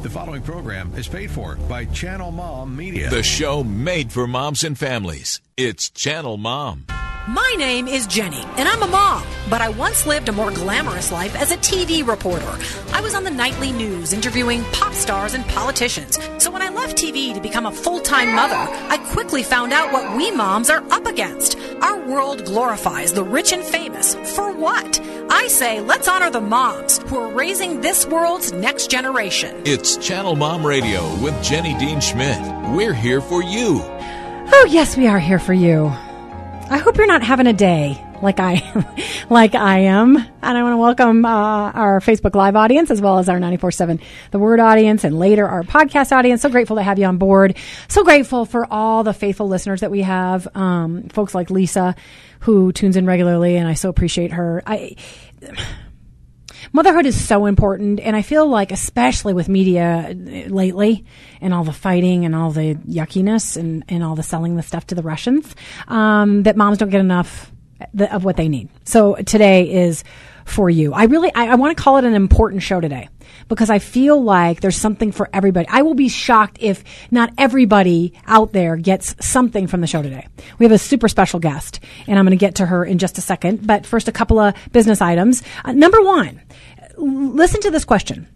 The following program is paid for by Channel Mom Media. The show made for moms and families. It's Channel Mom. My name is Jenny, and I'm a mom, but I once lived a more glamorous life as a TV reporter. I was on the nightly news interviewing pop stars and politicians. So when I left TV to become a full time mother, I quickly found out what we moms are up against. Our world glorifies the rich and famous. For what? I say let's honor the moms who are raising this world's next generation. It's Channel Mom Radio with Jenny Dean Schmidt. We're here for you. Oh, yes, we are here for you. I hope you're not having a day like I like I am. And I want to welcome uh, our Facebook Live audience as well as our 94.7 The Word audience and later our podcast audience. So grateful to have you on board. So grateful for all the faithful listeners that we have. Um, folks like Lisa who tunes in regularly and I so appreciate her. I motherhood is so important and i feel like especially with media lately and all the fighting and all the yuckiness and, and all the selling the stuff to the russians um, that moms don't get enough of what they need so today is for you i really i, I want to call it an important show today because I feel like there's something for everybody. I will be shocked if not everybody out there gets something from the show today. We have a super special guest, and I'm going to get to her in just a second. But first, a couple of business items. Uh, number one, listen to this question.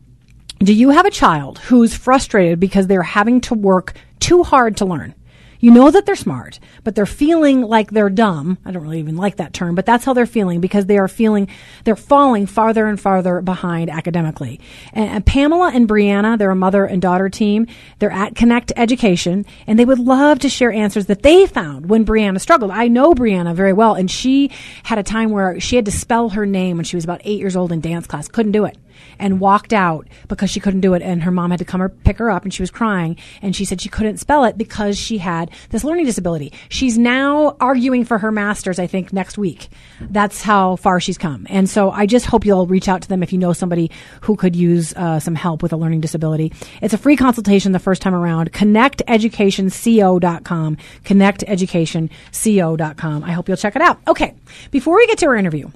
Do you have a child who's frustrated because they're having to work too hard to learn? You know that they're smart, but they're feeling like they're dumb. I don't really even like that term, but that's how they're feeling because they are feeling, they're falling farther and farther behind academically. And, and Pamela and Brianna, they're a mother and daughter team. They're at Connect Education and they would love to share answers that they found when Brianna struggled. I know Brianna very well and she had a time where she had to spell her name when she was about eight years old in dance class. Couldn't do it and walked out because she couldn't do it. And her mom had to come or pick her up and she was crying. And she said she couldn't spell it because she had this learning disability. She's now arguing for her master's, I think, next week. That's how far she's come. And so I just hope you'll reach out to them if you know somebody who could use uh, some help with a learning disability. It's a free consultation the first time around. ConnectEducationCO.com. ConnectEducationCO.com. I hope you'll check it out. Okay. Before we get to our interview,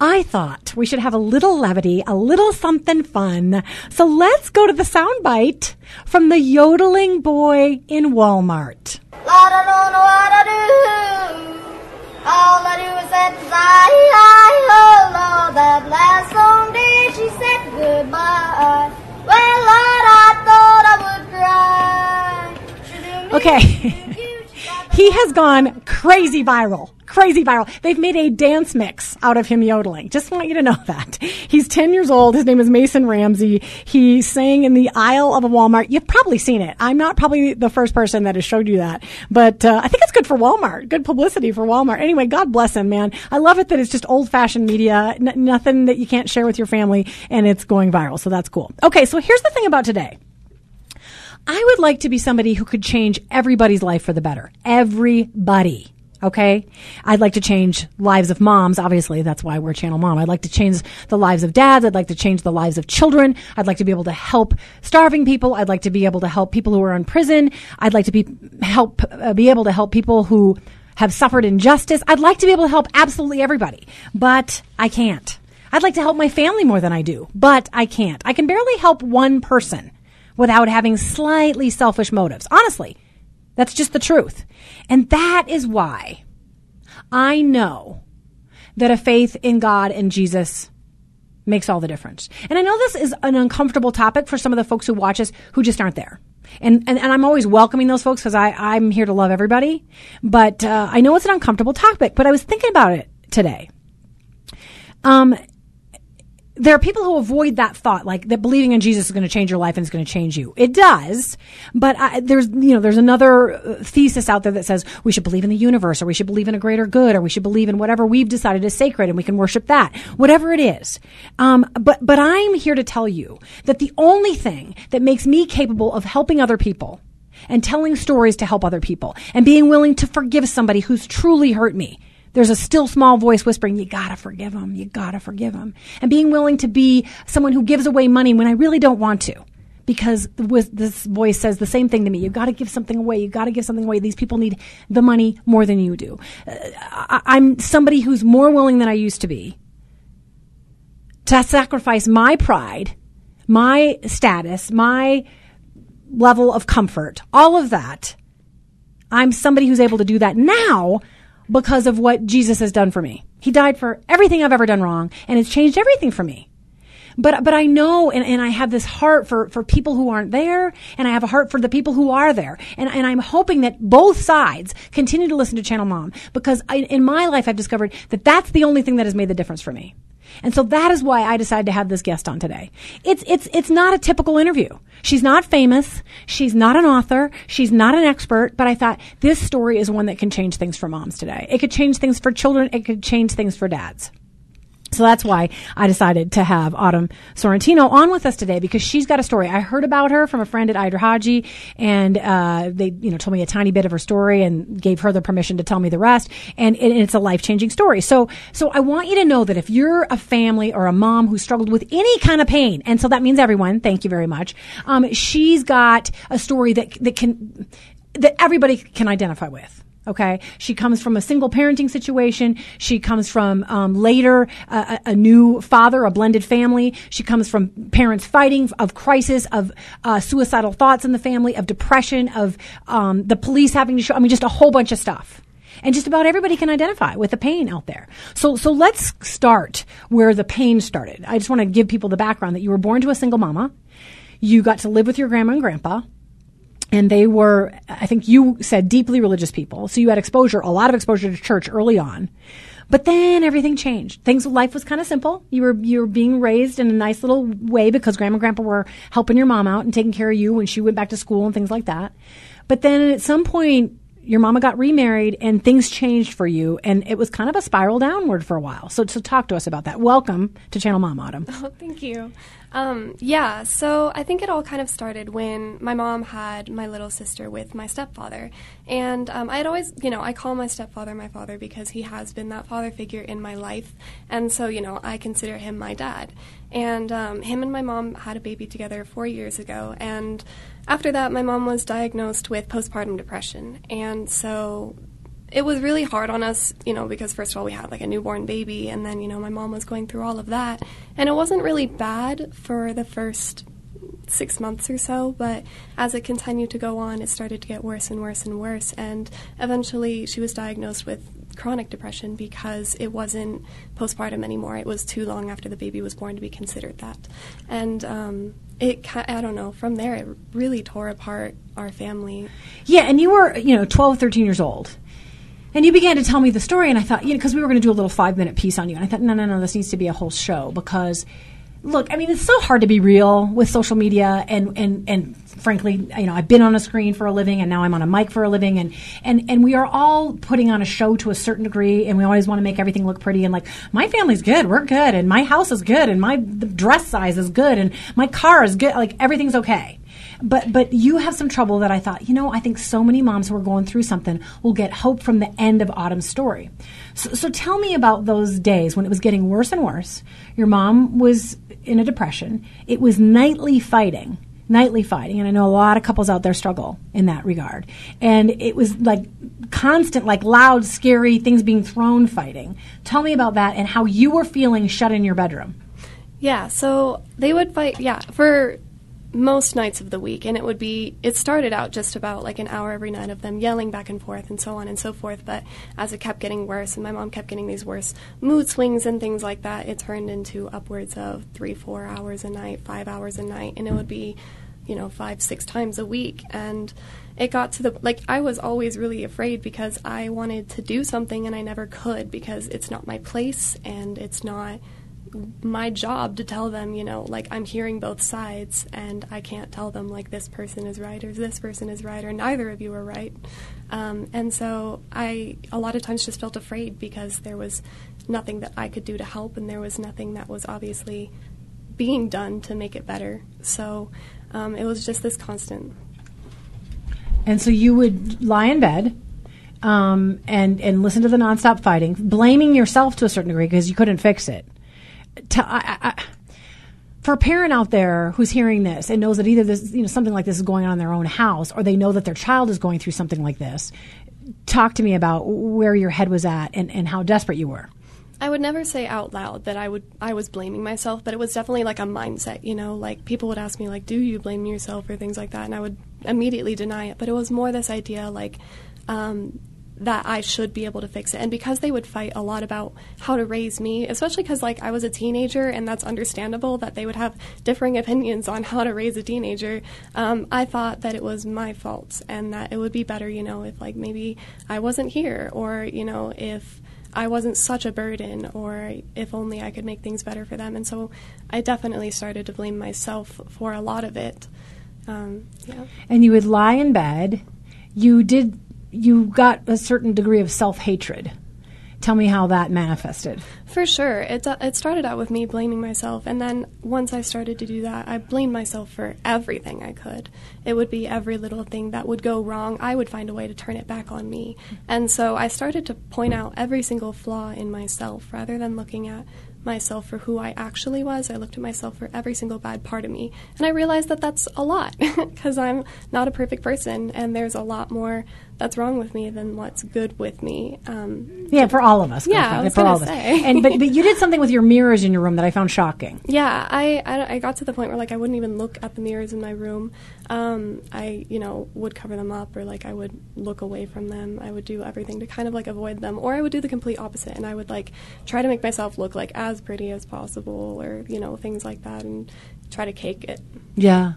I thought we should have a little levity, a little something fun. So let's go to the soundbite from the yodeling boy in Walmart. I don't know what I do. All I do is I, I, oh, that last she said goodbye. Well, Lord, I thought I would cry. Okay. he has gone crazy viral crazy viral. They've made a dance mix out of him yodeling. Just want you to know that. He's 10 years old. His name is Mason Ramsey. He sang in the aisle of a Walmart. You've probably seen it. I'm not probably the first person that has showed you that, but uh, I think it's good for Walmart. Good publicity for Walmart. Anyway, God bless him, man. I love it that it's just old fashioned media, n- nothing that you can't share with your family, and it's going viral. So that's cool. Okay, so here's the thing about today. I would like to be somebody who could change everybody's life for the better. Everybody. Okay. I'd like to change lives of moms. Obviously, that's why we're Channel Mom. I'd like to change the lives of dads. I'd like to change the lives of children. I'd like to be able to help starving people. I'd like to be able to help people who are in prison. I'd like to be help uh, be able to help people who have suffered injustice. I'd like to be able to help absolutely everybody, but I can't. I'd like to help my family more than I do, but I can't. I can barely help one person without having slightly selfish motives. Honestly, that's just the truth. And that is why I know that a faith in God and Jesus makes all the difference. And I know this is an uncomfortable topic for some of the folks who watch us who just aren't there. And, and, and I'm always welcoming those folks because I'm here to love everybody. But uh, I know it's an uncomfortable topic, but I was thinking about it today. Um, there are people who avoid that thought, like that believing in Jesus is going to change your life and it's going to change you. It does, but I, there's you know there's another uh, thesis out there that says we should believe in the universe, or we should believe in a greater good, or we should believe in whatever we've decided is sacred, and we can worship that, whatever it is. Um, but but I'm here to tell you that the only thing that makes me capable of helping other people and telling stories to help other people and being willing to forgive somebody who's truly hurt me there's a still small voice whispering, you gotta forgive him. You gotta forgive him. And being willing to be someone who gives away money when I really don't want to. Because this voice says the same thing to me. You gotta give something away. You gotta give something away. These people need the money more than you do. Uh, I'm somebody who's more willing than I used to be to sacrifice my pride my status, my level of comfort, all of that. I'm somebody who's able to do that now because of what Jesus has done for me. He died for everything I've ever done wrong and it's changed everything for me. But, but I know and, and I have this heart for, for people who aren't there and I have a heart for the people who are there. And, and I'm hoping that both sides continue to listen to Channel Mom because I, in my life I've discovered that that's the only thing that has made the difference for me. And so that is why I decided to have this guest on today. It's, it's, it's not a typical interview. She's not famous. She's not an author. She's not an expert, but I thought this story is one that can change things for moms today. It could change things for children. It could change things for dads. So that's why I decided to have Autumn Sorrentino on with us today because she's got a story. I heard about her from a friend at IDRA and uh, they, you know, told me a tiny bit of her story and gave her the permission to tell me the rest. And, and it's a life changing story. So, so I want you to know that if you're a family or a mom who struggled with any kind of pain, and so that means everyone, thank you very much. Um, she's got a story that that can that everybody can identify with. Okay. She comes from a single parenting situation. She comes from um, later a, a, new father, a blended family. She comes from parents fighting, of crisis, of uh, suicidal thoughts in the family, of depression, of um, the police having to show. I mean, just a whole bunch of stuff. And just about everybody can identify with the pain out there. So, so let's start where the pain started. I just want to give people the background that you were born to a single mama. You got to live with your grandma and grandpa and they were, I think you said deeply religious people. So you had exposure, a lot of exposure to church early on. But then everything changed. Things, life was kind of simple. You were, you were being raised in a nice little way because grandma and grandpa were helping your mom out and taking care of you when she went back to school and things like that. But then at some point, your mama got remarried and things changed for you and it was kind of a spiral downward for a while. So, so talk to us about that. Welcome to Channel Mom Autumn. Oh, thank you. Um, yeah, so I think it all kind of started when my mom had my little sister with my stepfather. And um, I had always, you know, I call my stepfather my father because he has been that father figure in my life. And so, you know, I consider him my dad. And um, him and my mom had a baby together four years ago. And after that, my mom was diagnosed with postpartum depression. And so it was really hard on us, you know, because first of all, we had like a newborn baby, and then, you know, my mom was going through all of that. And it wasn't really bad for the first six months or so, but as it continued to go on, it started to get worse and worse and worse. And eventually, she was diagnosed with chronic depression because it wasn't postpartum anymore. It was too long after the baby was born to be considered that. And um, it, I don't know, from there, it really tore apart our family. Yeah, and you were, you know, 12, 13 years old. And you began to tell me the story, and I thought, you know, because we were going to do a little five minute piece on you. And I thought, no, no, no, this needs to be a whole show because, look, I mean, it's so hard to be real with social media. And, and, and frankly, you know, I've been on a screen for a living and now I'm on a mic for a living. And, and, and we are all putting on a show to a certain degree. And we always want to make everything look pretty. And like, my family's good. We're good. And my house is good. And my dress size is good. And my car is good. Like, everything's okay. But but you have some trouble that I thought, you know, I think so many moms who are going through something will get hope from the end of Autumn's story. So, so tell me about those days when it was getting worse and worse. Your mom was in a depression. It was nightly fighting nightly fighting and i know a lot of couples out there struggle in that regard and it was like constant like loud scary things being thrown fighting tell me about that and how you were feeling shut in your bedroom yeah so they would fight yeah for most nights of the week and it would be it started out just about like an hour every night of them yelling back and forth and so on and so forth but as it kept getting worse and my mom kept getting these worse mood swings and things like that it turned into upwards of three four hours a night five hours a night and it would be you know five six times a week. And it got to the like i was always really afraid because i wanted to do something and i never could because it's not my place and it's not my job to tell them, you know, like I'm hearing both sides and I can't tell them like this person is right or this person is right or neither of you are right. Um, and so I a lot of times just felt afraid because there was nothing that I could do to help and there was nothing that was obviously being done to make it better. So um, it was just this constant. And so you would lie in bed um, and and listen to the nonstop fighting, blaming yourself to a certain degree because you couldn't fix it to, I, I, for a parent out there who's hearing this and knows that either this, you know, something like this is going on in their own house or they know that their child is going through something like this, talk to me about where your head was at and, and how desperate you were. I would never say out loud that I would I was blaming myself, but it was definitely like a mindset, you know, like people would ask me like, "Do you blame yourself?" or things like that, and I would immediately deny it. But it was more this idea like um, that I should be able to fix it. And because they would fight a lot about how to raise me, especially because like I was a teenager, and that's understandable that they would have differing opinions on how to raise a teenager. Um, I thought that it was my fault, and that it would be better, you know, if like maybe I wasn't here, or you know, if I wasn't such a burden, or if only I could make things better for them. And so I definitely started to blame myself for a lot of it. Um, yeah. And you would lie in bed. You did. You got a certain degree of self hatred. Tell me how that manifested. For sure. It, uh, it started out with me blaming myself, and then once I started to do that, I blamed myself for everything I could. It would be every little thing that would go wrong, I would find a way to turn it back on me. And so I started to point out every single flaw in myself rather than looking at myself for who I actually was. I looked at myself for every single bad part of me. And I realized that that's a lot because I'm not a perfect person and there's a lot more that's wrong with me than what's good with me. Um, Yeah, for all of us. Yeah, I was for all of us. And but, but you did something with your mirrors in your room that I found shocking. yeah, I, I, I got to the point where like I wouldn't even look at the mirrors in my room. Um, I you know would cover them up or like I would look away from them. I would do everything to kind of like avoid them, or I would do the complete opposite and I would like try to make myself look like as pretty as possible, or you know things like that, and try to cake it. Yeah.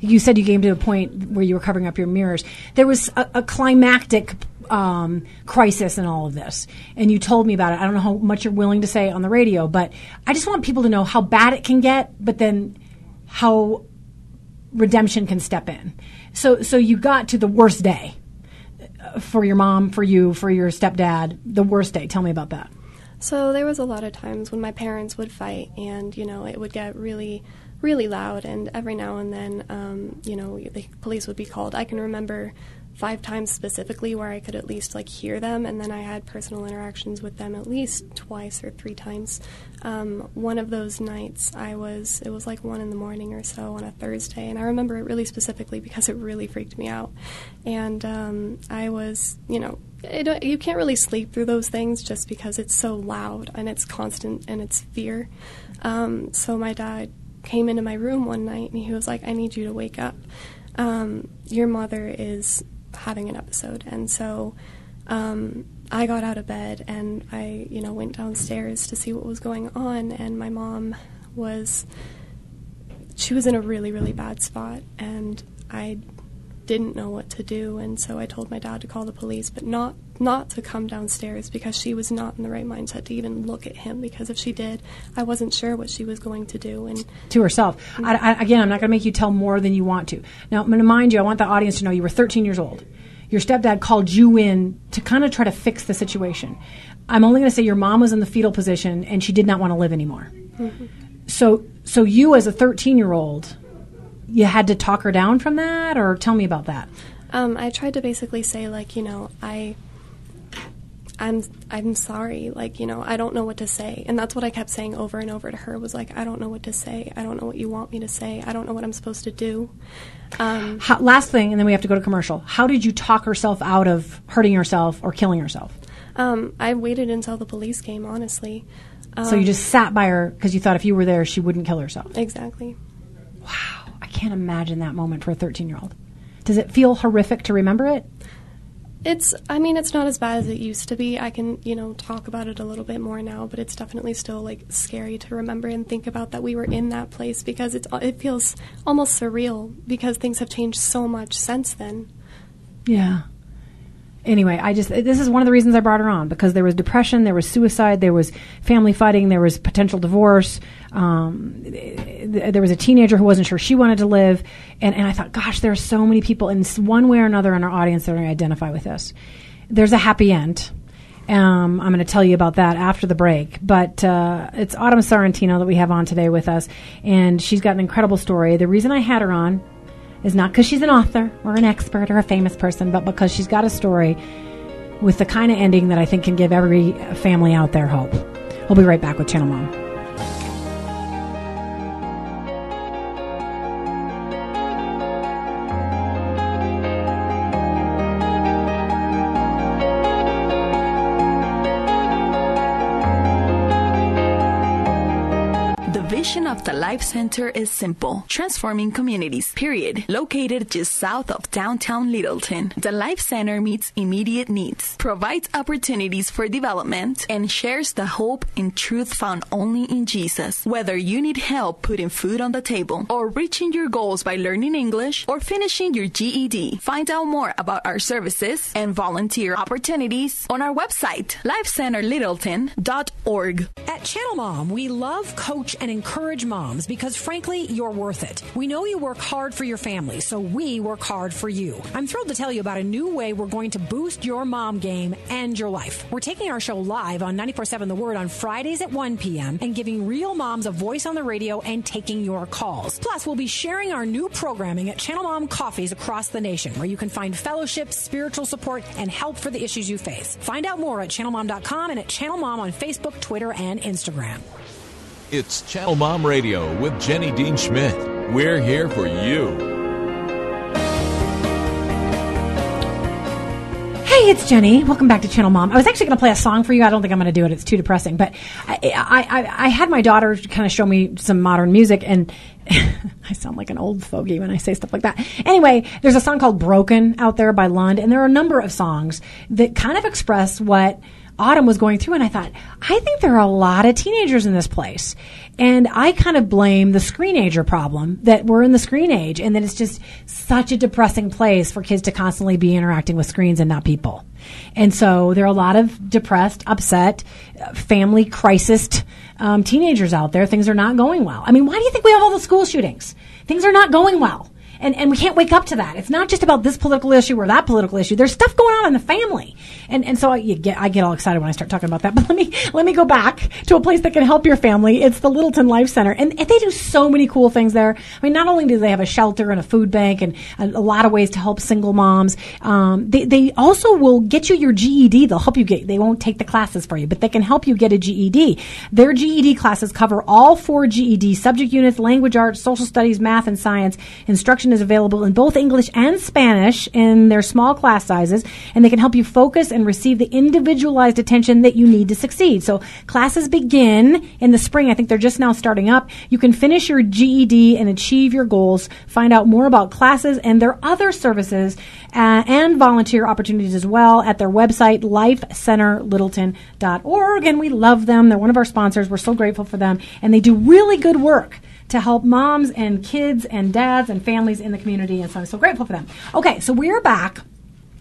You said you came to a point where you were covering up your mirrors. There was a, a climactic um, crisis in all of this, and you told me about it. I don't know how much you're willing to say on the radio, but I just want people to know how bad it can get, but then how redemption can step in. So, so you got to the worst day uh, for your mom, for you, for your stepdad. The worst day. Tell me about that. So there was a lot of times when my parents would fight, and you know it would get really, really loud. And every now and then, um, you know, the police would be called. I can remember five times specifically where I could at least like hear them, and then I had personal interactions with them at least twice or three times. Um, one of those nights, I was it was like one in the morning or so on a Thursday, and I remember it really specifically because it really freaked me out. And um, I was, you know, it, you can't really sleep through those things just because it's so loud and it's constant and it's fear. Um, so my dad came into my room one night and he was like, "I need you to wake up. Um, your mother is having an episode." And so um, I got out of bed and I, you know, went downstairs to see what was going on. And my mom was, she was in a really, really bad spot, and I didn't know what to do, and so I told my dad to call the police, but not not to come downstairs because she was not in the right mindset to even look at him. Because if she did, I wasn't sure what she was going to do, and to herself. I, I, again, I'm not going to make you tell more than you want to. Now, I'm going to mind you, I want the audience to know you were 13 years old. Your stepdad called you in to kind of try to fix the situation. I'm only going to say your mom was in the fetal position and she did not want to live anymore. Mm-hmm. So, so you as a 13 year old, you had to talk her down from that, or tell me about that. um, I tried to basically say like, you know, I. I'm I'm sorry, like you know, I don't know what to say, and that's what I kept saying over and over to her was like, I don't know what to say, I don't know what you want me to say, I don't know what I'm supposed to do. Um, How, last thing, and then we have to go to commercial. How did you talk herself out of hurting herself or killing herself? um, I waited until the police came, honestly. Um, so you just sat by her because you thought if you were there, she wouldn't kill herself. exactly. Wow, can't imagine that moment for a 13 year old. Does it feel horrific to remember it? It's, I mean, it's not as bad as it used to be. I can, you know, talk about it a little bit more now, but it's definitely still like scary to remember and think about that we were in that place because it's, it feels almost surreal because things have changed so much since then. Yeah. Anyway, I just this is one of the reasons I brought her on because there was depression, there was suicide, there was family fighting, there was potential divorce. Um, th- there was a teenager who wasn't sure she wanted to live, and and I thought, gosh, there are so many people in one way or another in our audience that are going to identify with this. There's a happy end. Um, I'm going to tell you about that after the break. But uh, it's Autumn Sorrentino that we have on today with us, and she's got an incredible story. The reason I had her on is not because she's an author or an expert or a famous person, but because she's got a story with the kind of ending that I think can give every family out there hope. We'll be right back with Channel Mom. Life Center is simple transforming communities, period. Located just south of downtown Littleton, the Life Center meets immediate needs, provides opportunities for development, and shares the hope and truth found only in Jesus. Whether you need help putting food on the table, or reaching your goals by learning English, or finishing your GED, find out more about our services and volunteer opportunities on our website, lifecenterlittleton.org. At Channel Mom, we love, coach, and encourage moms because frankly, you're worth it. We know you work hard for your family, so we work hard for you. I'm thrilled to tell you about a new way we're going to boost your mom game and your life. We're taking our show live on 94.7 The Word on Fridays at 1 p.m. and giving real moms a voice on the radio and taking your calls. Plus, we'll be sharing our new programming at Channel Mom Coffees across the nation, where you can find fellowship, spiritual support, and help for the issues you face. Find out more at channelmom.com and at Channel Mom on Facebook, Twitter, and Instagram. It's Channel Mom Radio with Jenny Dean Schmidt. We're here for you. Hey, it's Jenny. Welcome back to Channel Mom. I was actually going to play a song for you. I don't think I'm going to do it. It's too depressing. But I, I, I had my daughter kind of show me some modern music, and I sound like an old fogey when I say stuff like that. Anyway, there's a song called Broken out there by Lund, and there are a number of songs that kind of express what Autumn was going through, and I thought, I think there are a lot of teenagers in this place. And I kind of blame the screenager problem that we're in the screen age and that it's just such a depressing place for kids to constantly be interacting with screens and not people. And so there are a lot of depressed, upset, family crisis um, teenagers out there. Things are not going well. I mean, why do you think we have all the school shootings? Things are not going well and, and we can't wake up to that. It's not just about this political issue or that political issue. There's stuff going on in the family, and and so I, get I get all excited when I start talking about that. But let me let me go back to a place that can help your family. It's the Littleton Life Center, and, and they do so many cool things there. I mean, not only do they have a shelter and a food bank and a, a lot of ways to help single moms, um, they they also will get you your GED. They'll help you get. They won't take the classes for you, but they can help you get a GED. Their GED classes cover all four GED subject units: language arts, social studies, math, and science. Instruction is available in both English and Spanish in their small class sizes, and they can help you focus and receive the individualized attention that you need to succeed. So classes begin in the spring. I think they're just now starting up. You can finish your GED and achieve your goals. Find out more about classes and their other services uh, and volunteer opportunities as well at their website, lifecenterlittleton.org. And we love them. They're one of our sponsors. We're so grateful for them. And they do really good work to help moms and kids and dads and families in the community. And so I'm so grateful for them. Okay, so we're back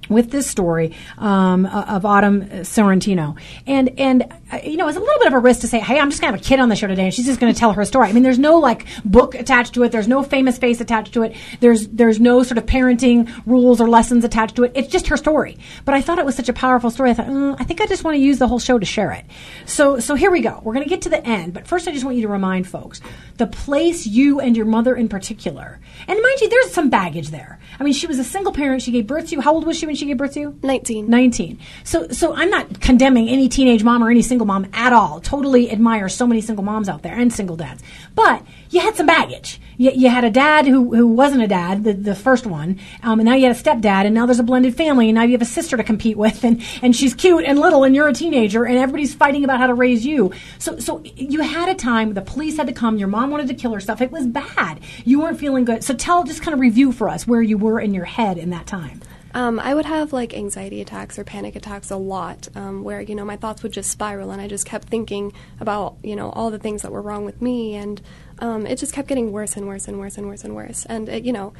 with this story um, of Autumn Sorrentino. And, and you know, it's a little bit of a risk to say, hey, I'm just going to have a kid on the show today and she's just going to tell her story. I mean, there's no like book attached to it. There's no famous face attached to it. There's, there's no sort of parenting rules or lessons attached to it. It's just her story. But I thought it was such a powerful story. I thought, mm, I think I just want to use the whole show to share it. So, so here we go. We're going to get to the end. But first, I just want you to remind folks the place you and your mother in particular, and mind you, there's some baggage there. I mean, she was a single parent. She gave birth to you. How old was she when she gave birth to you? 19. 19. So, so I'm not condemning any teenage mom or any single mom at all. Totally admire so many single moms out there and single dads. But you had some baggage. You, you had a dad who, who wasn't a dad, the, the first one, um, and now you had a stepdad, and now there's a blended family, and now you have a sister to compete with, and, and she's cute and little, and you're a teenager, and everybody's fighting about how to raise you. So, so you had a time, the police had to come, your mom wanted to kill herself. It was bad. You weren't feeling good. So tell, just kind of review for us where you were in your head in that time. Um, I would have like anxiety attacks or panic attacks a lot, um, where you know my thoughts would just spiral, and I just kept thinking about you know all the things that were wrong with me, and um, it just kept getting worse and worse and worse and worse and worse. And it, you know,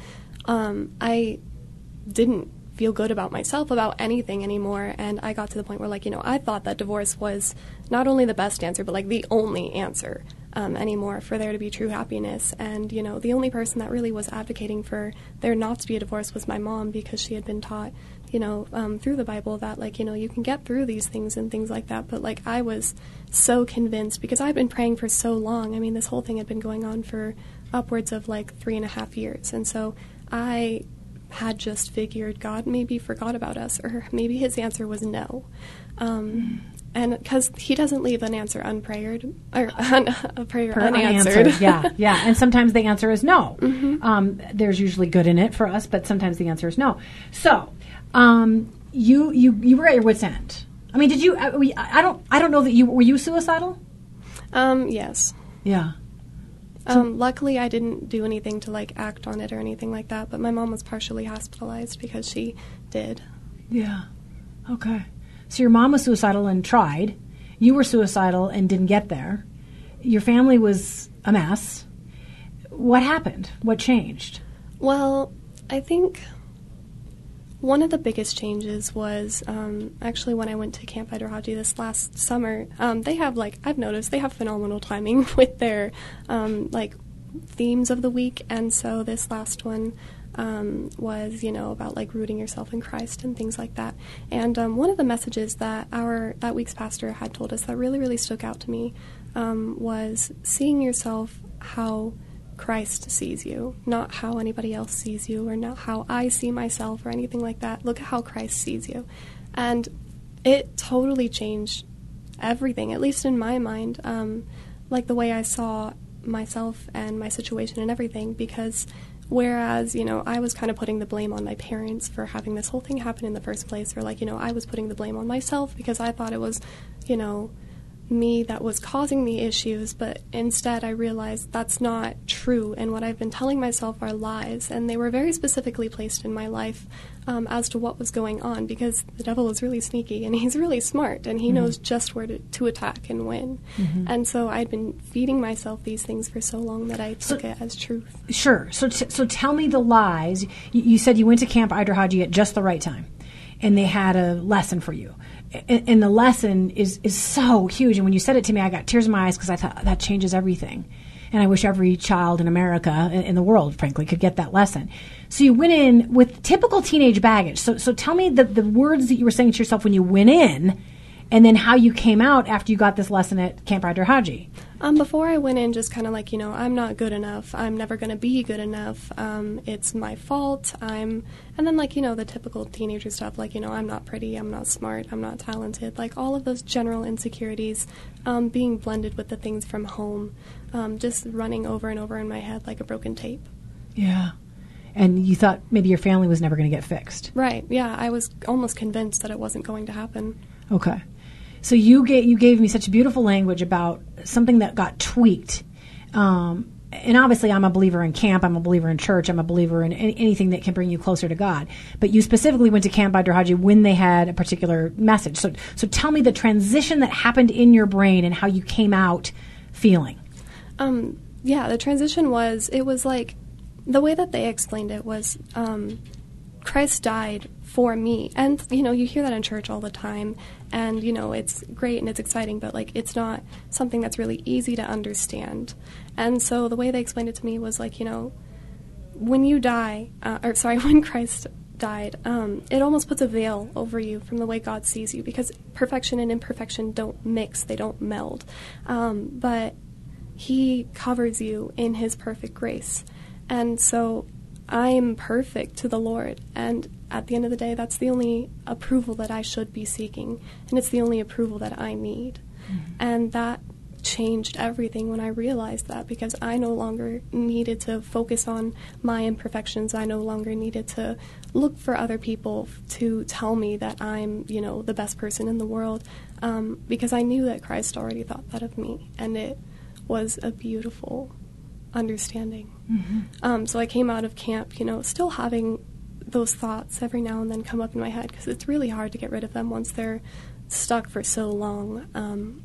um, I didn't feel good about myself about anything anymore, and I got to the point where like you know I thought that divorce was not only the best answer, but like the only answer um, anymore for there to be true happiness. And, you know, the only person that really was advocating for there not to be a divorce was my mom because she had been taught, you know, um, through the Bible that, like, you know, you can get through these things and things like that. But, like, I was so convinced because I'd been praying for so long. I mean, this whole thing had been going on for upwards of like three and a half years. And so I had just figured God maybe forgot about us, or maybe his answer was no. Um, and because he doesn't leave an answer unprayed or un, a prayer Per- unanswered. unanswered. yeah, yeah. And sometimes the answer is no. Mm-hmm. Um, there's usually good in it for us, but sometimes the answer is no. So, um, you you you were at your wits' end. I mean, did you? I, we- I don't. I don't know that you were you suicidal. um, yes. Yeah. Um, luckily, I didn't do anything to like act on it or anything like that. But my mom was partially hospitalized because she did. Yeah. Okay. So your mom was suicidal and tried. You were suicidal and didn't get there. Your family was a mess. What happened? What changed? Well, I think one of the biggest changes was um, actually when I went to Camp IdRaHaJe this last summer. Um, they have like I've noticed they have phenomenal timing with their um, like themes of the week, and so this last one um, was you know about like rooting yourself in Christ and things like that. And um, one of the messages that our that week's pastor had told us that really really stuck out to me um, was seeing yourself how Christ sees you, not how anybody else sees you, or not how I see myself, or anything like that. Look at how Christ sees you. And it totally changed everything, at least in my mind, um, like the way I saw myself and my situation and everything, because whereas, you know, I was kind of putting the blame on my parents for having this whole thing happen in the first place, or like, you know, I was putting the blame on myself because I thought it was, you know, me that was causing the issues, but instead I realized that's not true, and what I've been telling myself are lies, and they were very specifically placed in my life um, as to what was going on because the devil is really sneaky and he's really smart and he mm-hmm. knows just where to, to attack and win. Mm-hmm. And so I'd been feeding myself these things for so long that I took so, it as truth. Sure. So, t- so tell me the lies. You, you said you went to Camp IdRaHaJe at just the right time, and they had a lesson for you and, the lesson is is so huge. And when you said it to me, I got tears in my eyes because I thought that changes everything. And I wish every child in America, in the world, frankly, could get that lesson. So you went in with typical teenage baggage. So, so tell me the, the words that you were saying to yourself when you went in, and then how you came out after you got this lesson at Camp IdRaHaJe. Um, before I went in, just kind of like, you know, I'm not good enough. I'm never going to be good enough. Um, it's my fault. I'm, and then like, you know, the typical teenager stuff, like, you know, I'm not pretty, I'm not smart, I'm not talented. Like all of those general insecurities um, being blended with the things from home, um, just running over and over in my head like a broken tape. Yeah. And you thought maybe your family was never going to get fixed. Right. Yeah. I was almost convinced that it wasn't going to happen. Okay. So you gave you gave me such beautiful language about something that got tweaked. Um, and obviously, I'm a believer in camp. I'm a believer in church. I'm a believer in any, anything that can bring you closer to God. But you specifically went to Camp IdRaHaJe when they had a particular message. So, so tell me the transition that happened in your brain and how you came out feeling. Um, yeah, the transition was it was like the way that they explained it was um, Christ died for me. And, you know, you hear that in church all the time. And, you know, it's great and it's exciting, but, like, it's not something that's really easy to understand. And so the way they explained it to me was, like, you know, when you die, uh, or sorry, when Christ died, um, it almost puts a veil over you from the way God sees you because perfection and imperfection don't mix, they don't meld. Um, but He covers you in His perfect grace. And so I'm perfect to the Lord. And at the end of the day, that's the only approval that I should be seeking. And it's the only approval that I need. Mm-hmm. And that changed everything when I realized that because I no longer needed to focus on my imperfections. I no longer needed to look for other people to tell me that I'm, you know, the best person in the world um, because I knew that Christ already thought that of me. And it was a beautiful understanding. Mm-hmm. Um, so I came out of camp, you know, still having those thoughts every now and then come up in my head because it's really hard to get rid of them once they're stuck for so long. Um,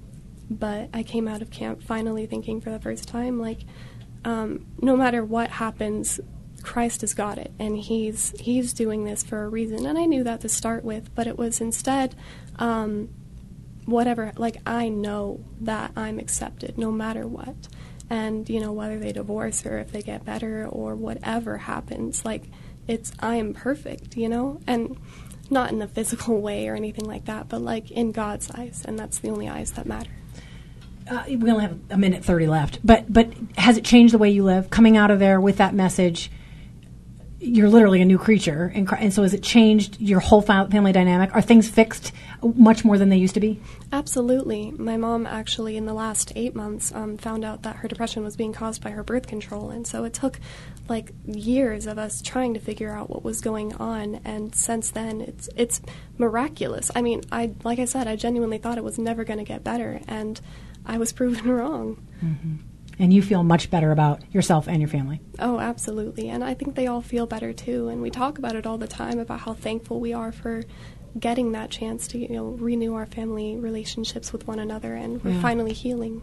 but I came out of camp finally thinking for the first time, like, um, no matter what happens, Christ has got it, and He's He's doing this for a reason. And I knew that to start with, but it was instead. Um, whatever like i know that i'm accepted no matter what and you know whether they divorce or if they get better or whatever happens like it's i am perfect you know? And not in a physical way or anything like that but like in god's eyes and that's the only eyes that matter. Uh, we only have a minute 30 left but but has it changed the way you live coming out of there with that message you're literally a new creature, and, and so has it changed your whole family dynamic? Are things fixed much more than they used to be? Absolutely. My mom actually, in the last eight months, um, found out that her depression was being caused by her birth control, and so it took like years of us trying to figure out what was going on. And since then, it's it's miraculous. I mean, I like I said, I genuinely thought it was never going to get better, and I was proven wrong. Mm-hmm. And you feel much better about yourself and your family. Oh, absolutely. And I think they all feel better too. And we talk about it all the time about how thankful we are for getting that chance to, you know, renew our family relationships with one another and we're Yeah. finally healing.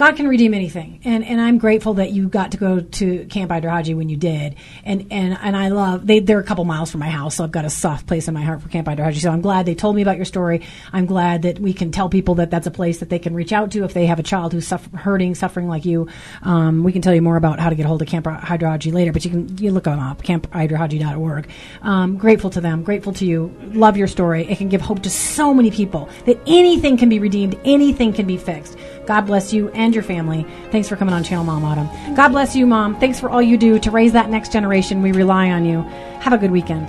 God can redeem anything, and and I'm grateful that you got to go to Camp IdRaHaJe when you did, and and and I love they they're a couple miles from my house, so I've got a soft place in my heart for Camp IdRaHaJe. So I'm glad they told me about your story. I'm glad that we can tell people that that's a place that they can reach out to if they have a child who's suffer, hurting, suffering like you. Um, we can tell you more about how to get a hold of Camp IdRaHaJe later, but you can you look them up, campidrahaje.org. Um, grateful to them, grateful to you. Love your story. It can give hope to so many people that anything can be redeemed, anything can be fixed. God bless you and your family. Thanks for coming on Channel Mom Autumn. God bless you, Mom. Thanks for all you do to raise that next generation. We rely on you. Have a good weekend.